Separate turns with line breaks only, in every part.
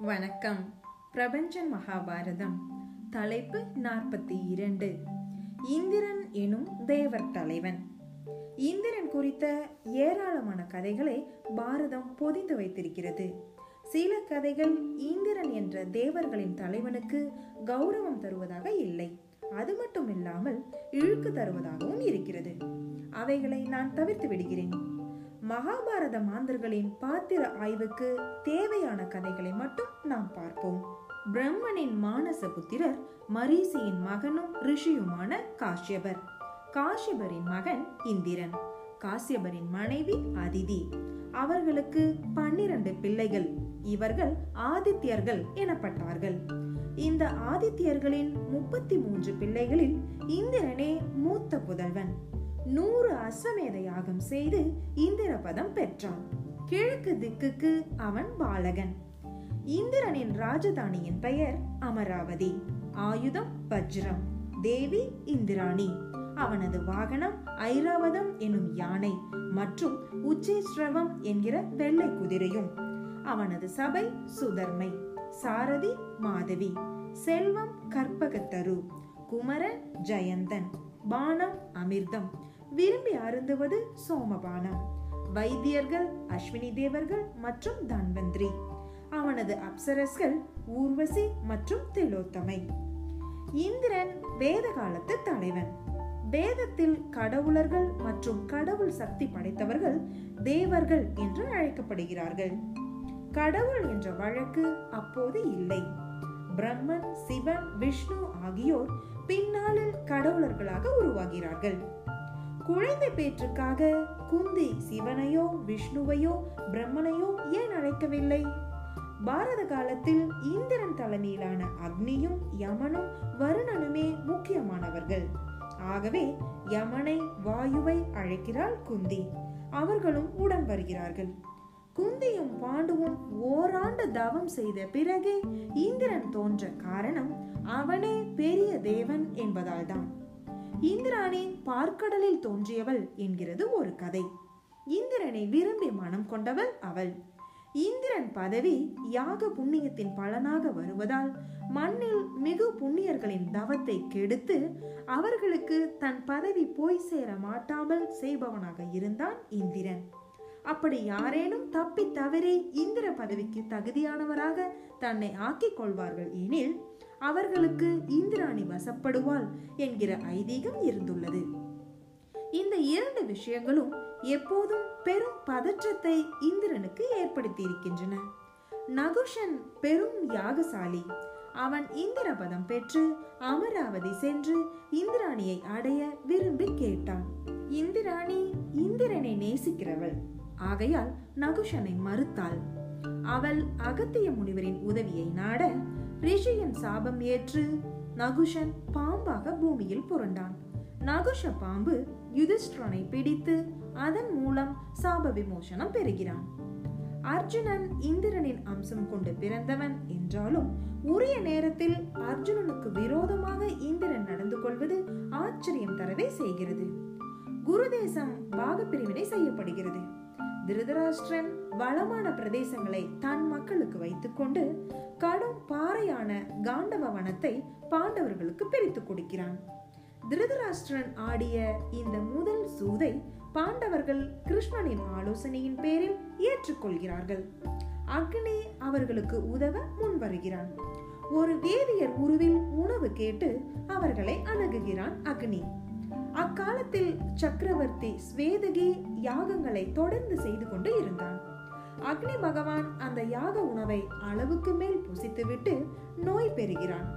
வணக்கம். பிரபஞ்சன் மகாபாரதம். தலைப்பு நாற்பத்தி இரண்டு. இந்திரன் எனும் தேவர் தலைவன். இந்திரன் குறித்த ஏராளமான கதைகளை பாரதம் பொதிந்து வைத்திருக்கிறது. சில கதைகள் இந்திரன் என்ற தேவர்களின் தலைவனுக்கு கௌரவம் தருவதாக இல்லை. அது மட்டும் இல்லாமல் இழுக்கு தருவதாகவும் இருக்கிறது. அவைகளை நான் தவிர்த்து விடுகிறேன். மகாபாரத மாந்தர்களின் பாத்திர ஆய்வுக்கு தேவையான கதைகளை மட்டும் நாம் பார்ப்போம். பிரம்மனின் மானச புத்திரர் மரீசியின் மகனும் ரிஷியுமான காஷ்யபர். காஷ்யபரின் மகன் இந்திரன். காசியபரின் மனைவி அதிதி. அவர்களுக்கு பன்னிரண்டு பிள்ளைகள். இவர்கள் ஆதித்யர்கள் எனப்பட்டார்கள். இந்த ஆதித்யர்களின் முப்பத்தி மூன்று பிள்ளைகளில் இந்திரனே மூத்த புதல்வன். நூறு அஸ்வமேத யாகம் செய்து இந்திரபதம் பெற்றான். கிழக்கு திக்குக்கு அவன் பாலகன். இந்திரனின் ராஜதானியின் பெயர் அமராவதி. ஆயுதம் வஜ்ரம். தேவி இந்திராணி. அவனது வாகனம் ஐராவதம் எனும் யானை மற்றும் உச்சேஸ்ரவம் என்கிற வெள்ளை குதிரையும். அவனது சபை சுதர்மை. சாரதி மாதவி. செல்வம் கற்பகத்தரு. குமரன் ஜெயந்தன். பானம் அமிர்தம். விரும்பி அருந்துவது சோமபானம். வைத்தியர்கள் அஸ்வினி தேவர்கள் மற்றும் தன்வந்திரி. அவனது அப்சரஸ்கள் ஊர்வசி மற்றும் திலோத்தமை. இந்திரன் வேத காலத்து தலைவன். வேதத்தில் கடவுளர்கள் மற்றும் கடவுள் சக்தி படைத்தவர்கள் தேவர்கள் என்று அழைக்கப்படுகிறார்கள். கடவுள் என்ற வழக்கு அப்போது இல்லை. பிரம்மன் சிவன் விஷ்ணு ஆகியோர் பின்னாளில் கடவுளர்களாக உருவாகிறார்கள். குழந்தை பேற்றுக்காக குந்தி சிவனையோ விஷ்ணுவையோ பிரம்மனையோ ஏன் அழைக்கவில்லை? பாரத காலத்தில் இந்திரன் தலைமையிலான அக்னியும் யமனும் வருணனுமே முக்கியமானவர்கள். ஆகவே யமனை வாயுவை அழைக்கிறாள் குந்தி. அவர்களும் உடன் வருகிறார்கள். குந்தியும் பாண்டுவும் ஓராண்டு தவம் செய்த பிறகே இந்திரன் தோன்ற காரணம் அவனே பெரிய தேவன் என்பதால்தான். இந்திராணி பார்க்கடலில் தோன்றியவள் என்கிறது ஒரு கதை. இந்திரனை விரும்பி மனம் கொண்டவள் அவள். இந்திரன் பதவி யாக புண்ணியத்தின் பலனாக வருவதால் மண்ணில் மிகு புண்ணியர்களின் தவத்தை கெடுத்து அவர்களுக்கு தன் பதவி போய் சேர மாட்டாமல் செய்பவனாக இருந்தான் இந்திரன். அப்படி யாரேனும் தப்பி தவறி இந்திர பதவிக்கு தகுதியானவராக தன்னை ஆக்கிக் கொள்வார்கள் எனில் அவர்களுக்கு இந்திராணி வசப்படுவாள் என்கிற ஐதீகம் இருந்துள்ளது. இந்த இரண்டு விஷயங்களும் எப்போதும் பெரும் பதற்றத்தை இந்திரனுக்கு ஏற்படுத்தி இருக்கின்றன நகுஷன் பெரும் யாகசாலி. அவன் இந்திரபதம் பெற்று அமராவதி சென்று இந்திராணியை அடைய விரும்பி கேட்டான். இந்திராணி இந்திரனை நேசிக்கிறவள். ஆகையால் நகுஷனை மறுத்தாள். அவள் அகத்திய முனிவரின் உதவியை நாட ரிஷியின் சாபம் ஏற்று நகுஷன் பாம்பாக பூமியில் புரண்டான். நகுஷ பாம்பு யுதிஷ்டனை பிடித்து அதன் மூலம் சாப விமோசனம் பெறுகிறான். அர்ஜுனன் இந்திரனின் அம்சம் கொண்டு பிறந்தவன் என்றாலும் உரிய நேரத்தில் அர்ஜுனனுக்கு விரோதமாக இந்திரன் நடந்து கொள்வது ஆச்சரியம் தரவே செய்கிறது. குருதேசம் பாகப்பிரிவினை செய்யப்படுகிறது. திருதராஷ்டிரன் வளமான பிரதேசங்களை தன் மக்களுக்கு வைத்துக்கொண்டு கடும் பாறையான காண்டவ வனத்தை பாண்டவர்களுக்கு பிரித்து கொடுக்கிறான். திருதராஷ்டிரன் ஆடிய இந்த முதல் சூதை பாண்டவர்கள் கிருஷ்ணனின் ஆலோசனையின் பேரில் ஏற்றுக்கொள்கிறார்கள். அக்னி அவர்களுக்கு உதவ முன் வருகிறான் ஒரு வேதியர் உருவில் உணவு கேட்டு அவர்களை அணுகுகிறான் அக்னி. அக்காலத்தில் சக்கரவர்த்தி ஸ்வேதகி யாகங்களை தொடர்ந்து செய்து கொண்டு இருந்தான். அக்னி பகவான் அந்த யாக உணவை அளவுக்கு மேல் புசித்துவிட்டு நோய் பெறுகிறான்.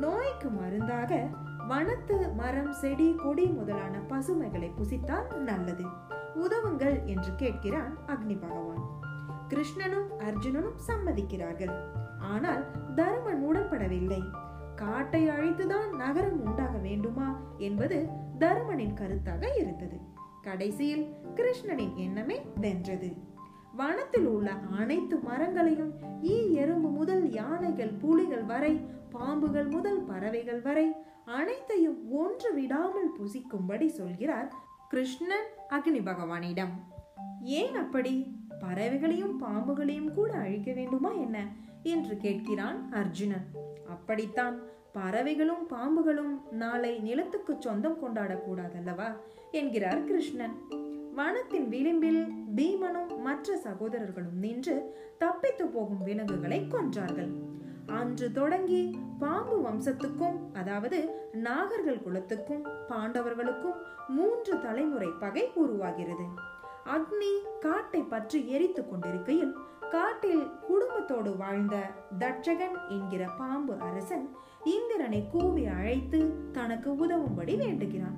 நோய்க்கு மருந்தாக வனத்து மரம் செடி கொடி முதலான பசுமைகளை புசித்தால் நல்லது. உதவுங்கள் என்று கேட்கிறான் அக்னி பகவான். கிருஷ்ணனும் அர்ஜுனனும் சம்மதிக்கிறார்கள். ஆனால் தருமன் உடன்படவில்லை. காட்டை அழித்துதான் நகரம் உண்டாக வேண்டுமா என்பது தருமனின் கருத்தாக இருந்தது. கடைசியில் கிருஷ்ணனின் எண்ணமே வென்றது. வனத்தில் உள்ள அனைத்து மரங்களையும் ஈ எறும்பு முதல் யானைகள் புலிகள் வரை பாம்புகள் முதல் பறவைகள் வரை அனைத்தையும் ஒன்று விடாமல் புசிக்கும்படி சொல்கிறார் கிருஷ்ணன் அக்னி பகவானிடம். ஏன் அப்படி? பறவைகளையும் பாம்புகளையும் கூட அழிக்க வேண்டுமா என்ன? என்று கேட்கிறான் அர்ஜுனன். அப்படித்தான். பறவைகளும் பாம்புகளும் நாளை நிலத்துக்கு சொந்தம் கொண்டாடக்கூடாதல்லவா? என்கிறார் கிருஷ்ணன். வனத்தின் விளிம்பில் பீமனும் மற்ற சகோதரர்களும் நின்று தப்பித்து போகும் விலங்குகளை கொன்றார்கள். அன்று தொடங்கி பாம்பு வம்சத்துக்கும் அதாவது நாகர்கள் குலத்துக்கும் பாண்டவர்களுக்கும் மூன்று தலைமுறை பகை உருவாகிறது. அக்னி காட்டை பற்றி எரித்துக் கொண்டிருக்கையில் காட்டில் குடும்பத்தோடு வாழ்ந்த தட்சகன் என்கிற பாம்பு அரசன் இந்திரனை கூவி அழைத்து தனக்கு உதவும்படி வேண்டுகிறான்.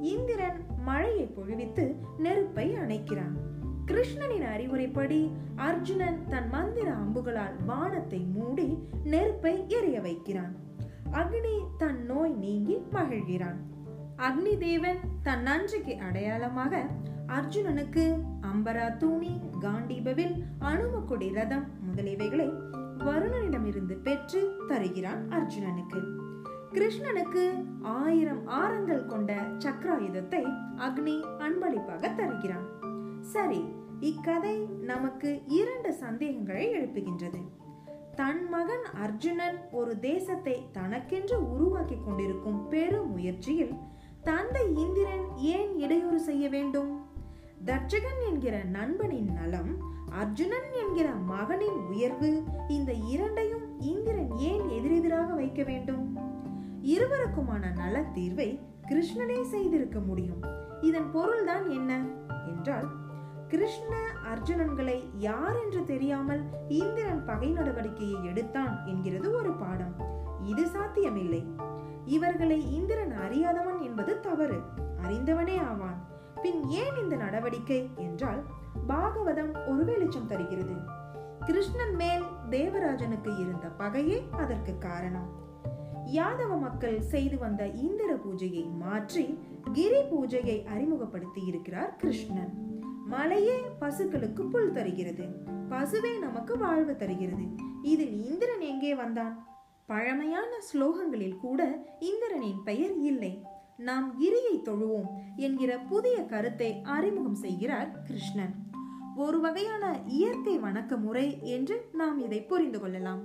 இந்திரன் மழையை பொழிவித்து நெருப்பை அணைக்கிறான். கிருஷ்ணனின் அறிவுரைப்படி அர்ஜுனன் தன் மந்திர அம்புகளால் வானத்தை மூடி நெருப்பை எரிய வைக்கிறான். அக்னி தன் நோய் நீங்கி மகிழ்கிறான். அக்னி தேவன் தன் நன்றிக்கு அடையாளமாக அர்ஜுனனுக்கு அம்பரா தூணி காண்டீபவில் அணுமக்குடி ரதம் முதலியவைகளை வருணனிடமிருந்து பெற்று தருகிறான் அர்ஜுனனுக்கு. கிருஷ்ணனுக்கு ஆயிரம் ஆரங்கள் கொண்ட சக்கராயுதத்தை அக்னி அன்பளிப்பாக தருகிறான். சரி இக்கதை நமக்கு இரண்டு சந்தேகங்களை எழுப்புகின்றது. தன் மகன் அர்ஜுனன் ஒரு தேசத்தை தனக்கென்று உருவாக்கி கொண்டிருக்கும் பெரும் முயற்சியில் தந்தை இந்திரன் ஏன் இடையூறு செய்ய வேண்டும்? தட்சகன் என்கிற நண்பனின் நலம் அர்ஜுனன் என்கிற மகனின் உயர்வு இந்த இரண்டையும் இந்திரன் ஏன் எதிரெதிராக வைக்க வேண்டும்? இருவருக்குமான நல தீர்வை கிருஷ்ணனே செய்திருக்க முடியும். இதன் பொருள்தான் என்ன? என்றால் கிருஷ்ண அர்ஜுனன்களை யார் என்று தெரியாமல் இந்திரன் பகை நடவடிக்கையை எடுத்தான் என்கிறது ஒரு பாடம். இது சாத்தியமில்லை. இவர்களை இந்திரன் அறியாதவன் என்பது தவறு. அறிந்தவனே ஆவான். பின் ஏன் இந்த நடவடிக்கை? என்றால் பாகவதம் ஒரு வெளிச்சம் தருகிறது. கிருஷ்ணன் மேல் தேவராஜனுக்கு இருந்த பகையே அதற்கு காரணம். யாதவ மக்கள் செய்து வந்த இந்திர பூஜையை மாற்றி கிரி பூஜையை அறிமுகப்படுத்தி இருக்கிறார் கிருஷ்ணன். மலையே பசுக்களுக்கு புல் தருகிறது. பசுவே நமக்கு வாழ்வு தருகிறது. இதில் இந்திரன் எங்கே வந்தான்? பழமையான ஸ்லோகங்களில் கூட இந்திரனின் பெயர் இல்லை. நாம் கிரியை தொழுவோம் என்கிற புதிய கருத்தை அறிமுகம் செய்கிறார் கிருஷ்ணன். ஒரு வகையான இயற்கை வணக்க முறை என்று நாம் இதை புரிந்து கொள்ளலாம்.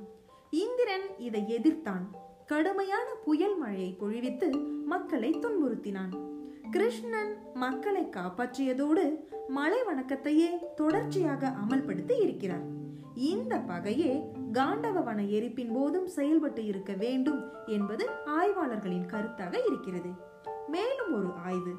இந்திரன் இதை எதிர்த்தான். கடுமையான புயல் மழையை பொழிவித்து மக்களை துன்புறுத்தினான். கிருஷ்ணன் மக்களை காப்பாற்றியதோடு மலை வணக்கத்தையே தொடர்ச்சியாக அமல்படுத்தி இருக்கிறார். இந்த பகையே காண்டவ வன எரிப்பின் போதும் செயல்பட்டு இருக்க வேண்டும் என்பது ஆய்வாளர்களின் கருத்தாக இருக்கிறது. மேலும் ஒரு ஆய்வு.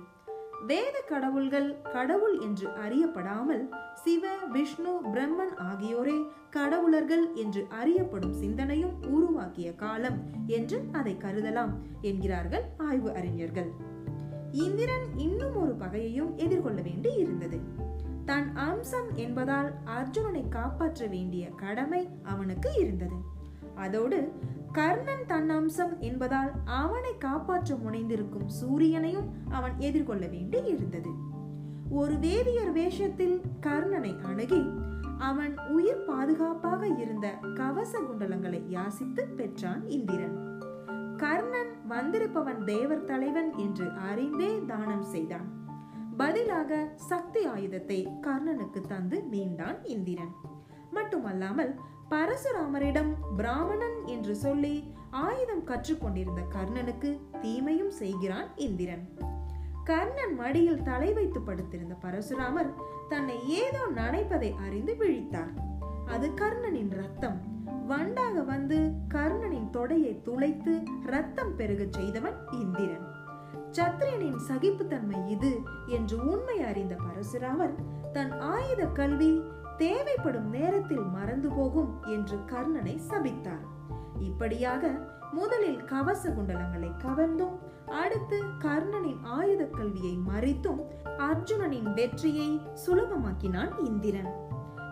வேத கடவுள்கள் கடவுள் என்று அறியப்படாமல் சிவ விஷ்ணு பிரம்மன் ஆகியோரே கடவுளர்கள் என்று அறியப்படும் சிந்தனையும் உருவாக்கிய காலம் என்று அதை கருதலாம் என்கிறார்கள் ஆய்வு அறிஞர்கள். இந்திரன் இன்னும் ஒரு பகையையும் எதிர்கொள்ள வேண்டி இருந்தது. தன் அம்சம் என்பதால் அர்ஜுனனை காப்பாற்ற வேண்டிய கடமை அவனுக்கு இருந்தது. அதோடு கர்ணன் தன் அம்சம் என்பதால் அவனை காப்பாற்ற முனைந்திருக்கும் சூரியனையும் அவன் எதிர்கொள்ள வேண்டி இருந்தது. ஒரு வேதியர் வேஷத்தில் கர்ணனை அணுகி அவன் உயிர் பாதுகாப்பாக இருந்த கவச குண்டலங்களை யாசித்து பெற்றான் இந்திரன். கர்ணன் வந்திருப்பவன் தேவர் தலைவன் என்று அறிந்தே தானம் செய்தான். பதிலாக சக்தி ஆயுதத்தை கர்ணனுக்கு தந்து மீண்டான் இந்திரன். மட்டுமல்லாமல் பரசுராமரிடம் பிராமணன் என்று சொல்லி ஆயுதம் கற்றுக்கொண்டிருந்த கர்ணனுக்கு தீமையும் செய்கிறான் இந்திரன். கர்ணன் மடியில் தலை வைத்து படுத்திருந்த பரசுராமர் தன்னை ஏதோ நனைப்பதை அறிந்து விழித்தார். அது கர்ணனின் ரத்தம். வண்டாக வந்து கர்ணனின் தொடையை துளைத்து ரத்தம் பெருகச் செய்தவன் இந்திரன். சத்திரியனின் சகிப்புத்தன்மை இது என்று உண்மை அறிந்த பரசுராமர் தன் ஆயுத கல்வி தேவைப்படும் நேரத்தில் மறந்து போகும் என்று கர்ணனை சபித்தார். இப்படியாக முதலில் கவச குண்டலங்களை கவர்ந்தும் அடுத்து கர்ணனின் ஆயுத கல்வியை மறித்தும் அர்ஜுனனின் வெற்றியை சுலபமாக்கினான் இந்திரன்.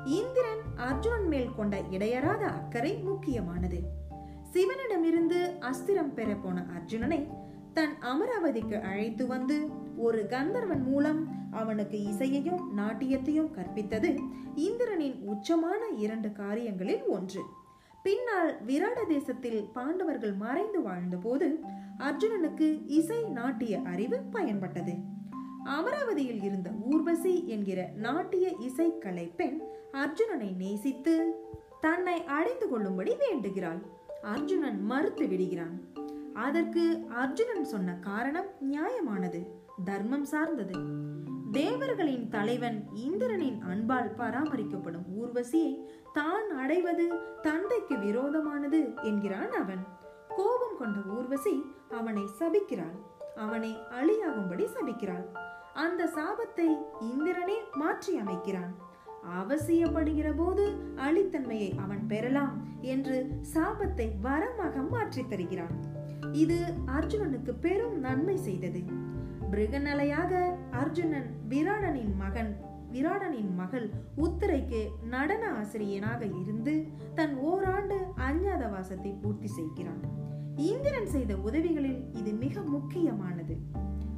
இந்திரன் அர்ஜுனன் மேல் கொண்ட இடையறாத அக்கறை முக்கியமானது. சிவனிடமிருந்து அஸ்திரம் பெற போன அர்ஜுனனை தன் அமராவதிக்கு அழைத்து வந்து ஒரு கந்தர்வன் மூலம் அவனுக்கு இசையையும் நாட்டியத்தையும் கற்பித்தது. இந்திரனின் உச்சமான இரண்டு காரியங்களில் ஒன்று. பின்னால் விராட தேசத்தில் பாண்டவர்கள் மறைந்து வாழ்ந்தபோது அர்ஜுனனுக்கு இசை நாட்டிய அறிவு பயன்பட்டது. அமராவதியில் இருந்த ஊர்வசி என்கிற நாட்டிய இசை பெண் அர்ஜுனனை நேசித்து தன்னை அடைந்து கொள்ளும்படி வேண்டுகிறாள். அர்ஜுனன் மறுத்து விடுகிறான். அதற்கு அர்ஜுனன் சொன்ன காரணம் நியாயமானது. தர்மம் சார்ந்தது. தேவர்களின் தலைவன் இந்திரனின் அன்பால் பராமரிக்கப்படும் ஊர்வசியை தான் அடைவது தந்தைக்கு விரோதமானது என்கிறான் அவன். கோபம் கொண்ட ஊர்வசி அவனை சபிக்கிறாள். அவனை அழியாகும்படி சபிக்கிறாள். அந்த சாபத்தை இந்திரனே மாற்றி அமைக்கிறான். அவசியப்படுகிற போது அழித்தன்மையை அவன் பெறலாம் என்று சாபத்தை வரமாக மாற்றித் தருகிறான். இது அர்ஜுனனுக்கு பெரும் நன்மை செய்தது. பிருகநலையாக அர்ஜுனன் விராடனின் மகன் விராடனின் மகள் உத்தரைக்கு நடன ஆசிரியனாக இருந்து தன் ஓராண்டு அஞ்ஞாதவாசத்தை பூர்த்தி செய்கிறான். இந்திரன் செய்த உதவிகளில் இது மிக முக்கியமானது.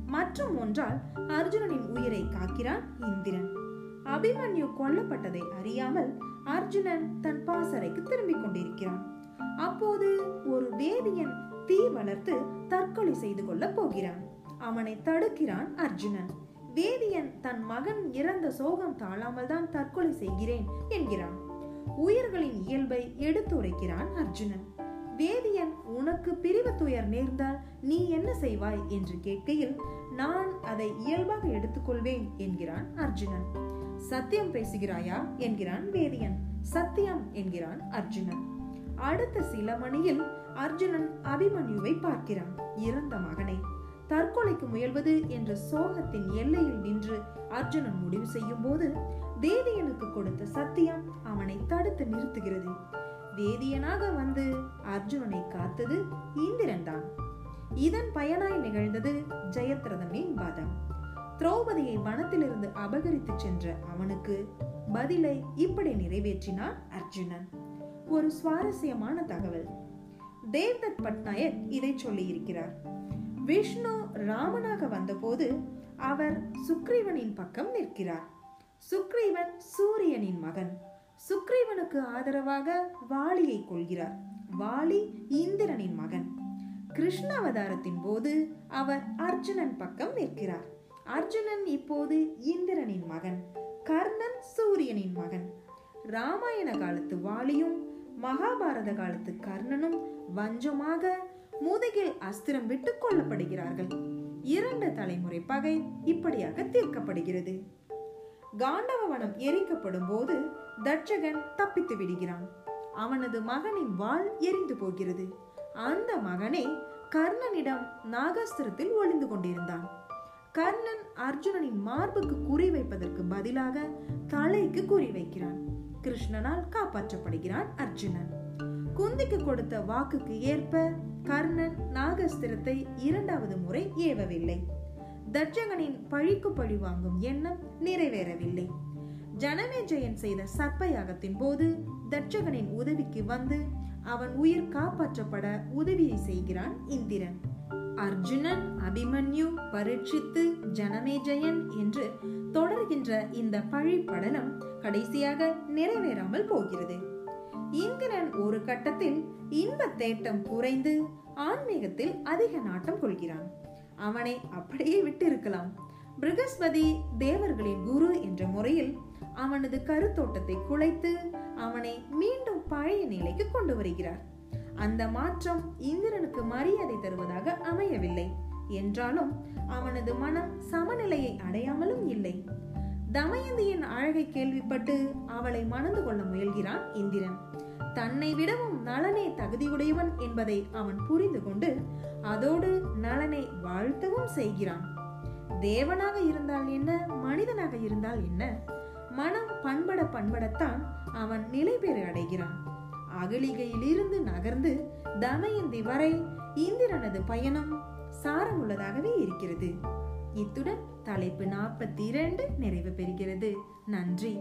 மற்றும் ஒன்றால் அர்ஜுனனின் உயிரை காக்கிறான் இந்திரன். அபிமன்யு கொல்லப்பட்டதை அறியாமல் அர்ஜுனன் தன் பாசறைக்கு திரும்பிக் கொண்டிருக்கிறான். அப்போது ஒரு வேதியன் தீ வளர்த்து தற்கொலை செய்து கொள்ளப் போகிறான். அவனை தடுக்கிறான் அர்ஜுனன். வேதியன் தன் மகன் இறந்த சோகம் தாழாமல் தான் தற்கொலை செய்கிறேன் என்கிறான். உயிர்களின் இயல்பை எடுத்துரைக்கிறான் அர்ஜுனன். வேதியன் உனக்கு பிரிவு துயர் நேர்ந்தால் நீ என்ன செய்வாய்? என்று கேட்கையில் நான் அதை இயல்பாக எடுத்துக்கொள்வேன் என்கிறான் அர்ஜுனன். சத்தியம் பேசுகிறாயா? என்கிறான் வேதியன். சத்தியம் என்கிறான் அர்ஜுனன். அடுத்த சில மணியில் அர்ஜுனன் அபிமன்யுவை பார்க்கிறான். இறந்த மகனை தற்கொலைக்கு முயல்வது என்ற சோகத்தின் எல்லையில் நின்று அர்ஜுனன் முடிவு செய்யும் போது தேவியனுக்கு கொடுத்த சத்தியம் அவனை தடுத்து நிறுத்துகிறது. வேதியனாக வந்து அர்ஜுனனை காத்தது இந்திரன் தான் இதன் பயனாய் நிகழ்ந்தது ஜெயத்ரதனின் வதம். திரௌபதியை வனத்திலிருந்து அபகரித்து சென்ற அவனுக்கு பதிலை இப்படி நிறைவேற்றினான் அர்ஜுனன். ஒரு சுவாரஸ்யமான தகவல். தேவ்தத் பட்நாயக் இதை சொல்லியிருக்கிறார். விஷ்ணு ராமனாக வந்தபோது அவர் சுக்ரீவனின் பக்கம் நிற்கிறார். சுக்ரீவன் சூரியனின் மகன். சுக்ரீவனுக்கு ஆதரவாக வாலியை கொள்கிறார். வாலி இந்திரனின் மகன். கிருஷ்ண அவதாரத்தின் போது அவர் அர்ஜுனன் பக்கம் நிற்கிறார். அர்ஜுனன் இப்போது இந்திரனின் மகன். கர்ணன் சூரியனின் மகன். ராமாயண காலத்து வாலியும் மகாபாரத காலத்து கர்ணனும் வஞ்சமாக முதுகில் அஸ்திரம் விட்டுக் கொல்லப்படுகிறார்கள் இரண்டு தலைமுறை பகை இப்படியாக தீர்க்கப்படுகிறது. காண்டவவனம் எரிக்கப்படும் போது தட்சகன் தப்பித்து விடுகிறான். அவனது மகனின் வாள் எரிந்து போகிறது. அந்த மகனே கர்ணனிடம் நாகாஸ்திரத்தில் ஒளிந்து கொண்டிருந்தான். கர்ணன் அர்ஜுனனின் மார்புக்கு குறி வைப்பதற்கு பதிலாக தலைக்கு குறி வைக்கிறான். கிருஷ்ணனால் காப்பாற்றப்படுகிறான் அர்ஜுனன். குந்திக்கு கொடுத்த வாக்குக்கு ஏற்ப கர்ணன் நாகஸ்திரத்தை இரண்டாவது முறை ஏவவில்லை. தட்சகனின் பழிக்கு பழி வாங்கும் எண்ணம் நிறைவேறவில்லை. ஜனமேஜயன் செய்த சர்ப்பயாகத்தின் போது தட்சகனின் உதவிக்கு வந்து அவன் உயிர் காப்பாற்றப்பட உதவியை செய்கிறான் இந்திரன். அர்ஜுனன் அபிமன்யு பரீட்சித்து ஜனமேஜயன் என்று தொடர்கின்ற இந்த பழி படலம் கடைசியாக நிறைவேறாமல் போகிறது. இந்திரன் ஒரு கட்டத்தில் இன்பத் தேட்டம் குறைந்து ஆன்மீகத்தில் அதிக நாட்டம் கொள்கிறான். அவனை அப்படியே விட்டு இருக்கலாம் பிருகஸ்பதி தேவர்களின் குரு என்ற முறையில் அவனது கருத்தோட்டத்தை குலைத்து அவனை மீண்டும் பழைய நிலைக்கு கொண்டு வருகிறார். அந்த மாற்றம் இந்திரனுக்கு மரியாதை தருவதாக அமையவில்லை. என்றாலும் அவனது மனம் சமநிலையை அடையாமலும் இல்லை. தமயந்தியின் அழகை கேள்விப்பட்டு அவளை மணந்து கொள்ள முயல்கிறான் இந்திரன். தன்னை விடவும் நலனே தகுதியுடையவன் என்பதை அவன் புரிந்து கொண்டு அதோடு நலனை வாழ்த்தவும் செய்கிறான். தேவனாக இருந்தால் என்ன மனிதனாக இருந்தால் என்ன? மனம் பண்பட பண்படத்தான் அவன் நிலை பெற அடைகிறான். அகலிகையிலிருந்து நகர்ந்து தமயந்தி வரை இந்திரனது பயணம் சாரமுள்ளதாகவே இருக்கிறது. இத்துடன் தலைப்பு நாற்பத்தி இரண்டு நிறைவு பெறுகிறது. நன்றி.